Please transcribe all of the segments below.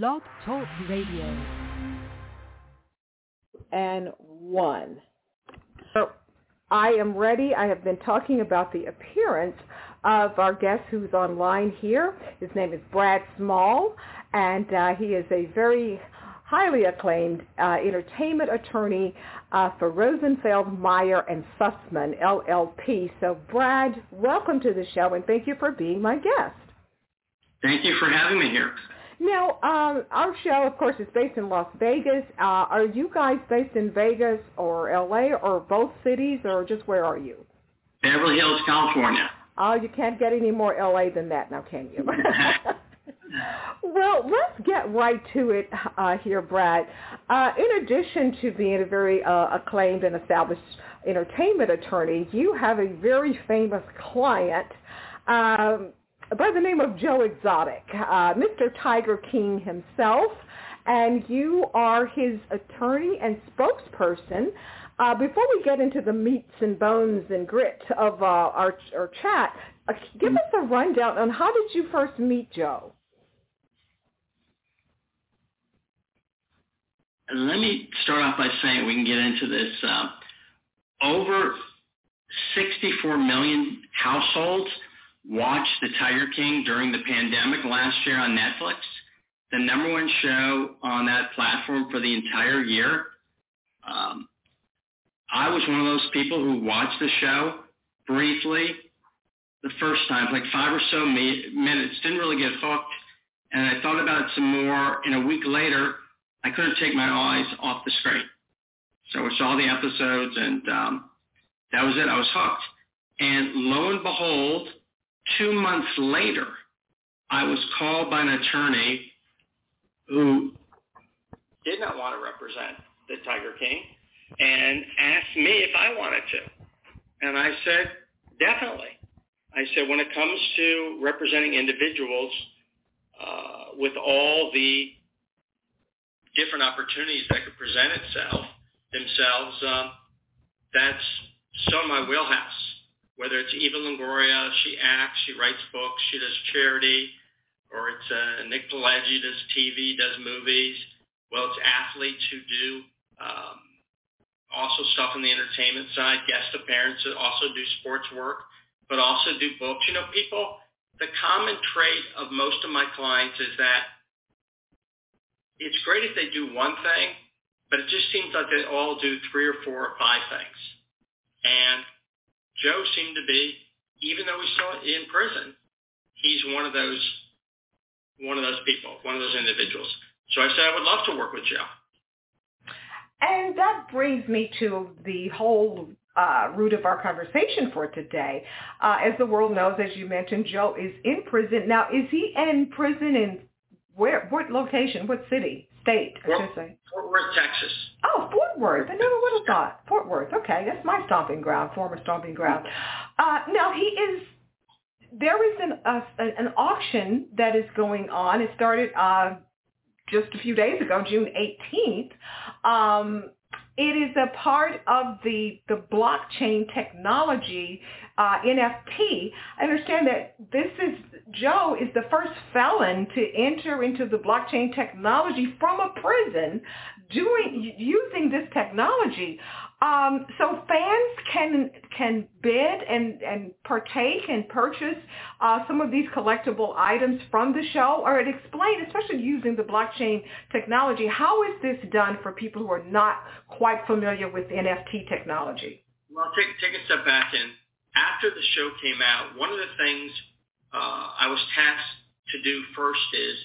Blog Talk Radio. And one. So I am ready. I have been talking about the appearance of our guest who's online here. His name is Brad Small, and uh, he is a very highly acclaimed uh, entertainment attorney uh, for Rosenfeld, Meyer, and Sussman, LLP. So, Brad, welcome to the show, and thank you for being my guest. Thank you for having me here. Now, um, our show, of course, is based in Las Vegas. Uh, are you guys based in Vegas or LA or both cities, or just where are you? Beverly Hills, California. Oh, you can't get any more LA than that now, can you? well, let's get right to it uh, here, Brad. Uh, in addition to being a very uh, acclaimed and established entertainment attorney, you have a very famous client um, by the name of Joe Exotic, uh, Mr. Tiger King himself, and you are his attorney and spokesperson. Uh, before we get into the meats and bones and grit of uh, our, our chat, uh, give us a rundown on how did you first meet Joe? Let me start off by saying we can get into this. Uh, over 64 million households watched The Tiger King during the pandemic last year on Netflix. The number one show on that platform for the entire year. Um, I was one of those people who watched the show briefly the first time, like five or so minutes, didn't really get hooked. And I thought about it some more. And a week later, I couldn't take my eyes off the screen. So I saw the episodes and um, that was it. I was hooked. And lo and behold, two months later, I was called by an attorney who did not want to represent the Tiger King and asked me if I wanted to. And I said, definitely. I said, when it comes to representing individuals uh, with all the different opportunities that could present itself themselves, um, that's so my wheelhouse. Whether it's Eva Longoria, she acts, she writes books, she does charity, or it's uh, Nick Pileggi does TV, does movies. Well, it's athletes who do um, also stuff on the entertainment side, guest appearances, also do sports work, but also do books. You know, people, the common trait of most of my clients is that it's great if they do one thing, but it just seems like they all do three or four or five things. And Joe seemed to be, even though he's still in prison, he's one of those one of those people, one of those individuals. So I said I would love to work with Joe. And that brings me to the whole uh, root of our conversation for today. Uh, as the world knows, as you mentioned, Joe is in prison. Now, is he in prison in where? What location? What city? State? I Fort, should say. Fort Worth, Texas. Oh, Fort Worth. I never would have thought. Fort Worth. Okay, that's my stomping ground, former stomping ground. Uh, now he is. There is an uh, an auction that is going on. It started uh, just a few days ago, June 18th. Um, it is a part of the the blockchain technology uh, NFT. I understand that this is Joe is the first felon to enter into the blockchain technology from a prison doing using this technology. Um, so fans can can bid and, and partake and purchase uh, some of these collectible items from the show, or it explain, especially using the blockchain technology, how is this done for people who are not quite familiar with NFT technology? Well, take take a step back and after the show came out, one of the things uh, I was tasked to do first is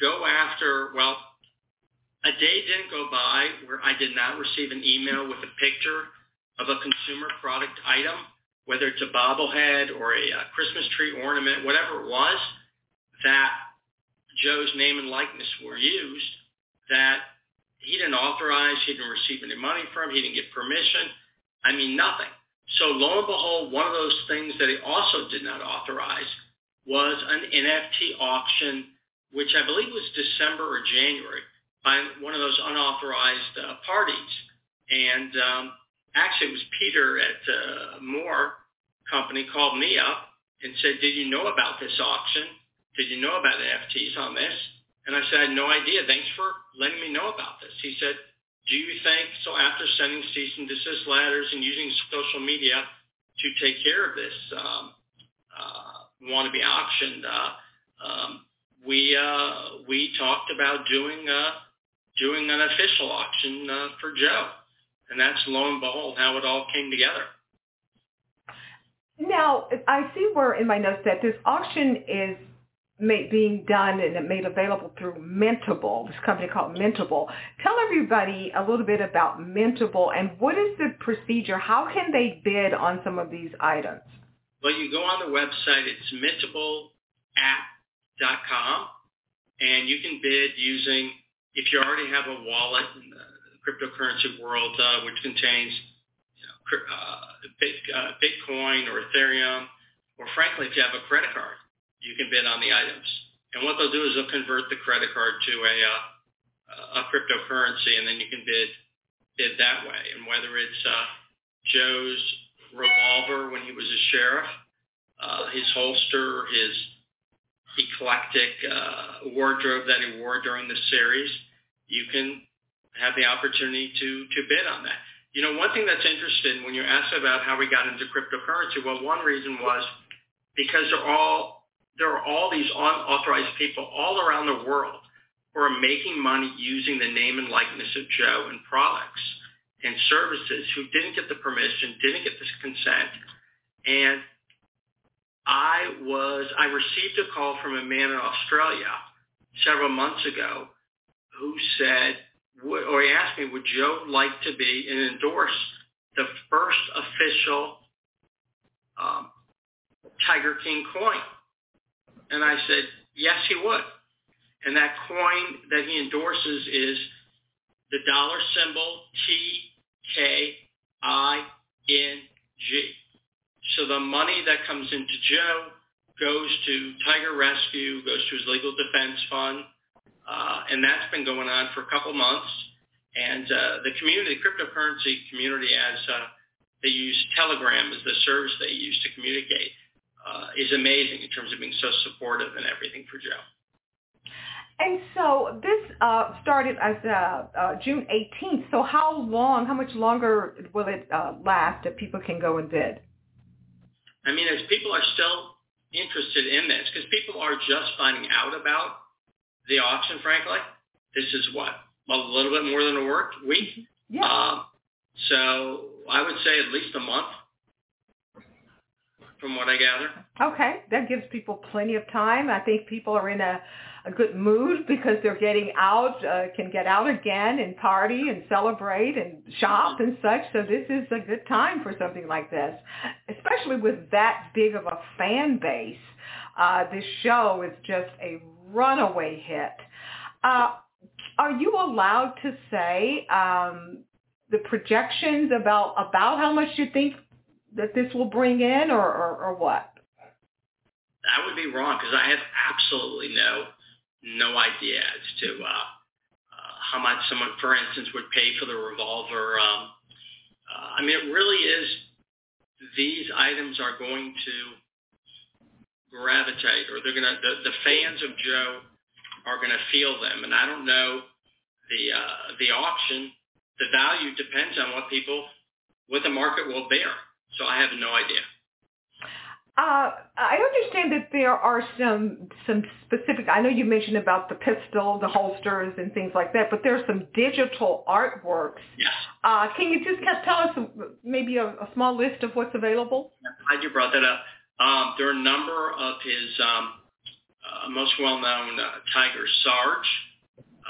go after well a day didn't go by where I did not receive an email with a picture of a consumer product item, whether it's a bobblehead or a, a Christmas tree ornament, whatever it was, that Joe's name and likeness were used, that he didn't authorize, he didn't receive any money from, he didn't get permission. I mean, nothing. So lo and behold, one of those things that he also did not authorize was an NFT auction, which I believe was December or January by one of those unauthorized uh, parties. And um, actually, it was Peter at uh, Moore Company called me up and said, "Did you know about this auction? Did you know about NFTs on this?" And I said, I had no idea. Thanks for letting me know about this. He said, do you think, so after sending cease and desist letters and using social media to take care of this um, uh, want to be auction, uh, um, we uh, we talked about doing uh, doing an official auction uh, for Joe, and that's lo and behold how it all came together. Now I see where in my notes that this auction is made, being done and made available through Mintable, this company called Mintable. Tell everybody a little bit about Mintable and what is the procedure? How can they bid on some of these items? Well, you go on the website. It's mintableapp.com, and you can bid using, if you already have a wallet in the cryptocurrency world, uh, which contains you know, uh, uh, Bitcoin or Ethereum, or frankly, if you have a credit card you can bid on the items. And what they'll do is they'll convert the credit card to a uh, a cryptocurrency, and then you can bid bid that way. And whether it's uh, Joe's revolver when he was a sheriff, uh, his holster, his eclectic uh, wardrobe that he wore during the series, you can have the opportunity to to bid on that. You know, one thing that's interesting when you ask about how we got into cryptocurrency, well, one reason was because they're all there are all these unauthorized people all around the world who are making money using the name and likeness of Joe and products and services who didn't get the permission, didn't get the consent. And I was, I received a call from a man in Australia several months ago who said, or he asked me, would Joe like to be and endorse the first official um, Tiger King coin? And I said, yes, he would. And that coin that he endorses is the dollar symbol T-K-I-N-G. So the money that comes into Joe goes to Tiger Rescue, goes to his legal defense fund, uh, and that's been going on for a couple months. And uh, the community, the cryptocurrency community, as uh, they use Telegram as the service they use to communicate, uh, is amazing in terms of being so supportive and everything for Joe. And so this uh, started as uh, uh, June 18th. So how long, how much longer will it uh, last that people can go and bid? I mean, as people are still interested in this, because people are just finding out about the auction, frankly. This is what, a little bit more than a work week? Yeah. Um, so I would say at least a month from what I gather. Okay, that gives people plenty of time. I think people are in a, a good mood because they're getting out, uh, can get out again and party and celebrate and shop and such. So this is a good time for something like this, especially with that big of a fan base. Uh, this show is just a runaway hit. Uh, are you allowed to say um, the projections about about how much you think that this will bring in, or, or, or what? That would be wrong because I have absolutely no no idea as to uh, uh, how much someone, for instance, would pay for the revolver. Um, uh, I mean, it really is. These items are going to gravitate, or they're going to. The, the fans of Joe are going to feel them, and I don't know the uh, the auction. The value depends on what people, what the market will bear. So I have no idea. Uh, I understand that there are some some specific. I know you mentioned about the pistol, the holsters, and things like that, but there are some digital artworks. Yes. Uh, can you just tell us maybe a, a, small list of what's available? Glad you brought that up. Um, there are a number of his um, uh, most well-known uh, Tiger Sarge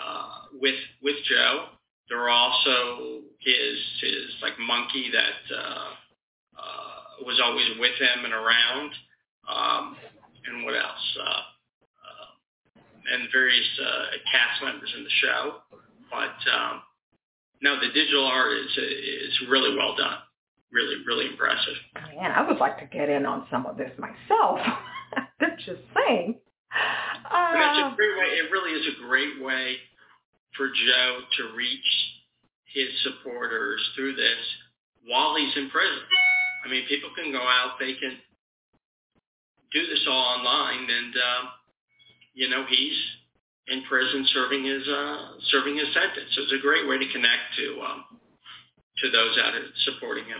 uh, with with Joe. There are also his his like monkey that uh, was always with him and around. Um, and what else? Uh, uh, and various uh, cast members in the show. But um, no, the digital art is is really well done. Really, really impressive. Man, I would like to get in on some of this myself. They're just saying. Uh, it's a great way. It really is a great way for Joe to reach his supporters through this while he's in prison. I mean, people can go out, they can do this all online, and um, you know, he's in prison serving his uh, serving his sentence. So it's a great way to connect to um, to those out there supporting him.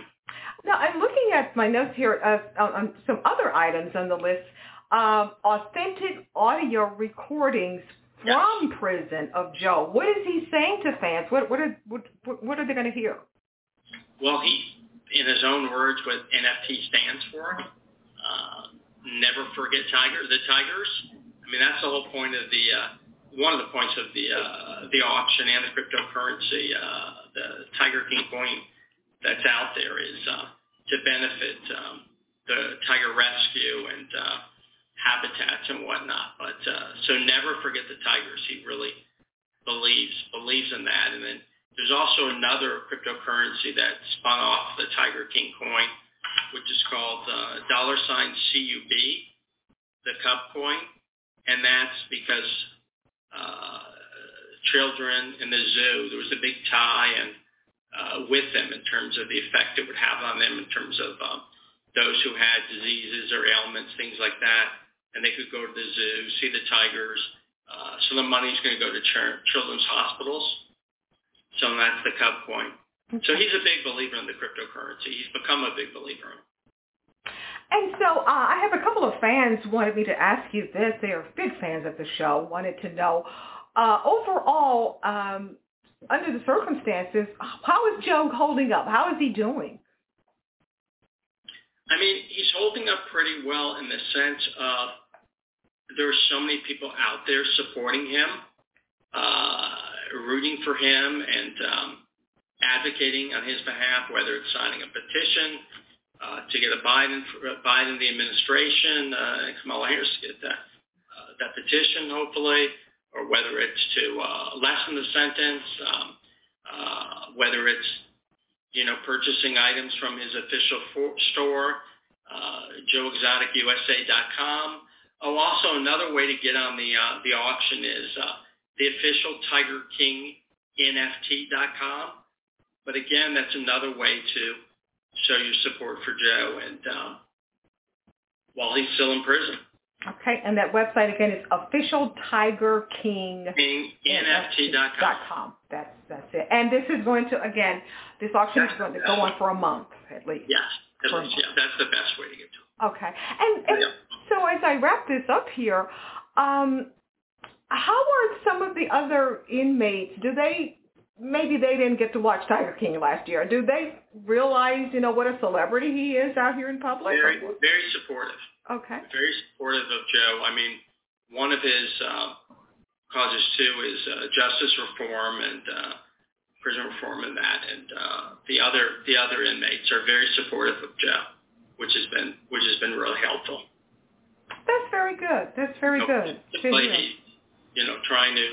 Now I'm looking at my notes here uh, on some other items on the list. Um, authentic audio recordings from yes. prison of Joe. What is he saying to fans? What what are what, what are they going to hear? Well, he, in his own words, what NFT stands for. Uh, never forget Tiger, the Tigers. I mean, that's the whole point of the uh, one of the points of the uh, the auction and the cryptocurrency, uh, the Tiger King coin that's out there is uh, to benefit um, the tiger rescue and uh, habitats and whatnot. But uh, so never forget the tigers. He really believes believes in that. And then there's also another cryptocurrency that spun off the Tiger King coin, which is called uh, dollar sign CUB, the Cub coin, and that's because uh, children in the zoo there was a big tie and uh, with them in terms of the effect it would have on them in terms of um, those who had diseases or ailments, things like that and they could go to the zoo, see the tigers. Uh, so the money's going to go to ch- children's hospitals. So that's the Cub coin. So he's a big believer in the cryptocurrency. He's become a big believer in it. And so uh, I have a couple of fans wanted me to ask you this. They are big fans of the show. Wanted to know uh, overall, um, under the circumstances, how is Joe holding up? How is he doing? I mean, he's holding up pretty well in the sense of there are so many people out there supporting him, uh, rooting for him, and um, advocating on his behalf, whether it's signing a petition uh, to get a Biden uh, Biden the administration, uh, and Kamala Harris to get that uh, that petition, hopefully, or whether it's to uh, lessen the sentence, um, uh, whether it's you know, purchasing items from his official for- store, uh, joeexoticusa.com. Oh, also another way to get on the uh, the auction is uh, the official Tiger King NFT.com. But again, that's another way to show your support for Joe and uh, while he's still in prison. Okay, and that website again is official Tiger King NFT.com. That's that's it. And this is going to again, this auction is going to go on for a month at least. Yes, at least, yeah, that's the best way to get to it. Okay, and, and yeah. so as I wrap this up here, um, how are some of the other inmates? Do they maybe they didn't get to watch Tiger King last year? Do they realize you know what a celebrity he is out here in public? Very, very supportive. Okay. Very supportive of Joe. I mean, one of his uh, causes too is uh, justice reform and uh, prison reform and that, and uh, the other the other inmates are very supportive of Joe, which has been which has been really helpful. That's very good. That's very good. He, you know, trying to,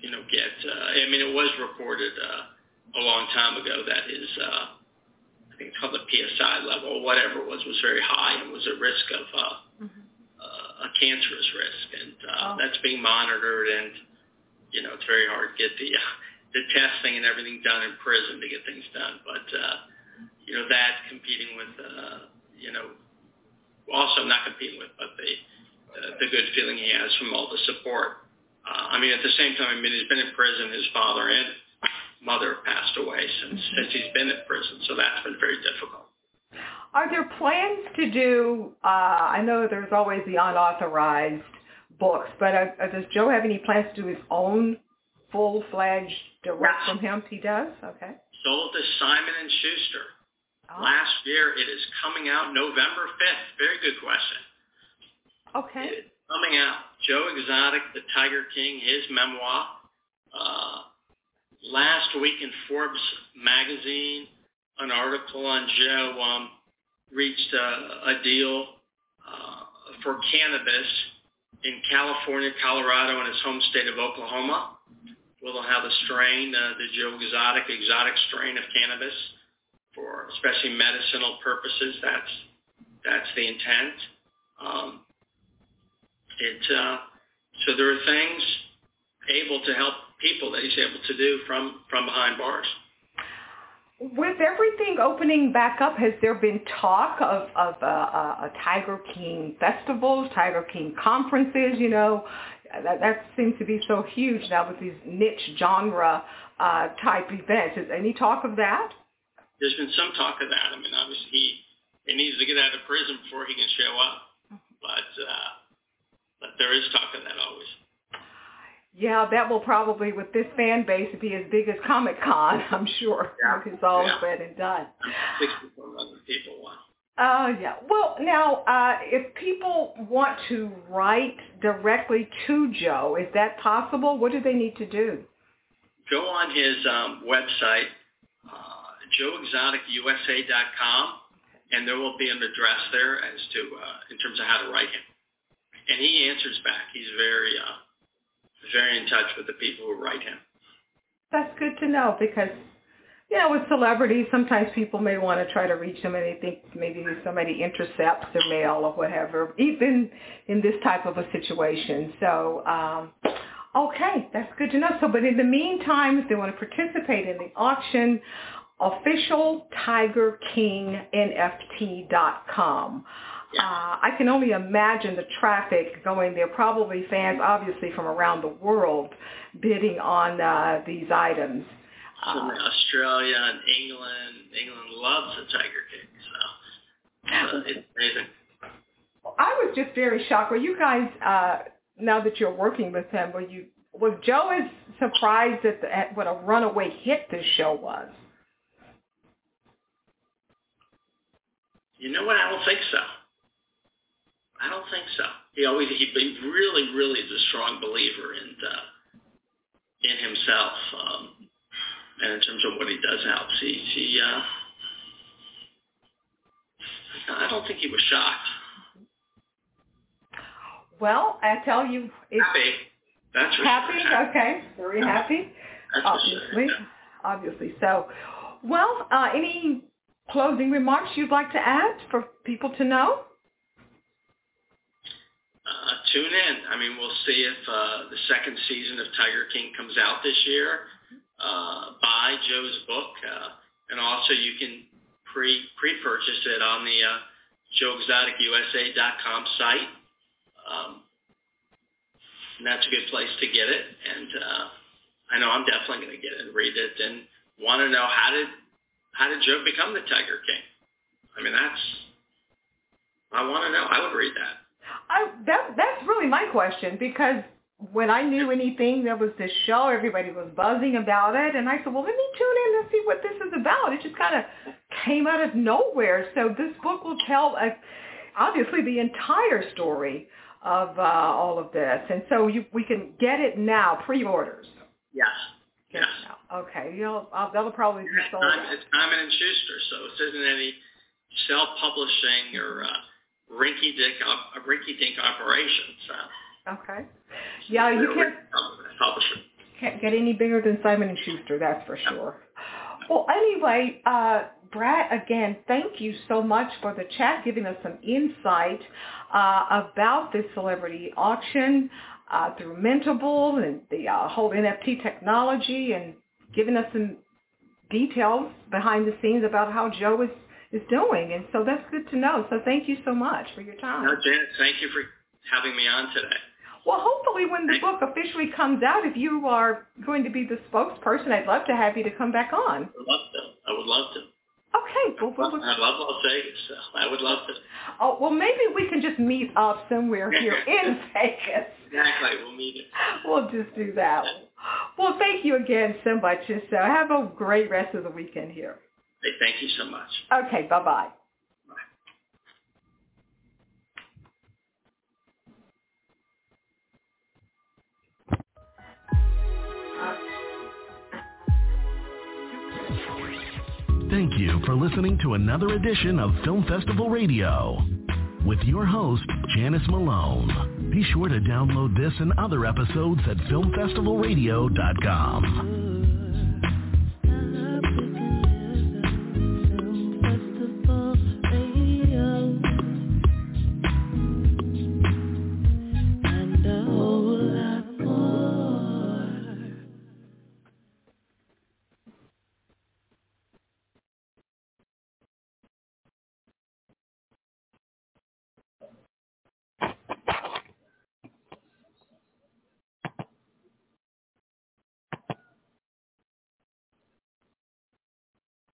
you know, get. Uh, I mean, it was reported uh, a long time ago that his uh, I think it's called the PSA level, whatever it was, was very high and was at risk of uh, mm-hmm. uh, a cancerous risk, and uh, oh. that's being monitored. And you know, it's very hard to get the uh, the testing and everything done in prison to get things done. But uh, you know, that competing with uh, you know, also not competing with, but the the good feeling he has from all the support. Uh, I mean, at the same time, I mean, he's been in prison. His father and mother passed away since since he's been in prison, so that's been very difficult. Are there plans to do? Uh, I know there's always the unauthorized books, but uh, uh does Joe have any plans to do his own full-fledged direct from him? He does. Okay. Sold to Simon and Schuster. Oh. Last year, it is coming out November 5th. Very good question. Okay. It is coming out. Joe Exotic, the Tiger King, his memoir. Uh, last week in Forbes magazine, an article on Joe um, reached a, a deal uh, for cannabis in California, Colorado, and his home state of Oklahoma. We'll have a strain, uh, the Joe Exotic, exotic strain of cannabis for especially medicinal purposes. That's that's the intent. Um, there are things able to help people that he's able to do from, from behind bars. With everything opening back up, has there been talk of, of uh, a Tiger King festivals, Tiger King conferences? You know, that, that seems to be so huge now with these niche genre uh, type events. Is any talk of that? There's been some talk of that. I mean, obviously he, he needs to get out of prison before he can show up, but uh, but there is talk of that always. Yeah, that will probably, with this fan base, be as big as Comic Con, I'm sure, yeah. when it's all yeah. said and done. 64 million people, wow. Uh, yeah. Well, now, uh, if people want to write directly to Joe, is that possible? What do they need to do? Go on his um, website, uh, joeexoticusa.com, and there will be an address there as to uh, in terms of how to write him. And he answers back. He's very, uh, very in touch with the people who write him. That's good to know because you know, with celebrities, sometimes people may want to try to reach them and they think maybe somebody intercepts their mail or whatever, even in this type of a situation. So, um, okay, that's good to know. So, but in the meantime, if they want to participate in the auction, officialtigerkingnft.com. Uh, I can only imagine the traffic going there. Probably fans, obviously from around the world, bidding on uh, these items from uh, Australia and England. England loves the Tiger King, so uh, it's amazing. I was just very shocked. Were you guys uh, now that you're working with him? Were you was Joe as surprised at, the, at what a runaway hit this show was? You know what? I don't think so. I don't think so. He always he, he really really is a strong believer in uh, in himself. Um, and in terms of what he does helps. He, he uh, I don't think he was shocked. Well, I tell you, it's happy. That's happy. Sure. Okay, very happy. That's obviously, sure. obviously. So, well, uh, any closing remarks you'd like to add for people to know? Uh, tune in. I mean, we'll see if uh, the second season of Tiger King comes out this year uh, buy Joe's book, uh, and also you can pre pre purchase it on the uh, JoeExoticUSA.com site. Um, and that's a good place to get it. And uh, I know I'm definitely going to get it and read it and want to know how did how did Joe become the Tiger King? I mean, that's I want to know. I would read that. I that that's really my question because when I knew anything, there was this show. Everybody was buzzing about it, and I said, "Well, let me tune in and see what this is about." It just kind of came out of nowhere. So this book will tell, uh, obviously, the entire story of uh, all of this, and so you, we can get it now, pre-orders. Yes. Yes. Okay. You know, I'll, that'll probably be sold. It's, it's Simon and Schuster, so this isn't any self-publishing or uh, rinky-dink, uh, rinky-dink operation. So. Okay. Yeah, you can't can't get any bigger than Simon and Schuster, that's for sure. Well, anyway, uh, Brad, again, thank you so much for the chat, giving us some insight uh, about this celebrity auction uh, through Mintable and the uh, whole NFT technology, and giving us some details behind the scenes about how Joe is is doing. And so that's good to know. So thank you so much for your time. No, Janet, thank you for having me on today. Well, hopefully when the book officially comes out, if you are going to be the spokesperson, I'd love to have you to come back on. I would love to. I would love to. Okay. Well, we'll, I love Las Vegas, so I would love to. Oh, well, maybe we can just meet up somewhere here in Vegas. Exactly. We'll meet it. We'll just do that. Well, thank you again so much. So have a great rest of the weekend here. Hey, thank you so much. Okay. Bye-bye. Thank you for listening to another edition of Film Festival Radio with your host, Janice Malone. Be sure to download this and other episodes at filmfestivalradio.com.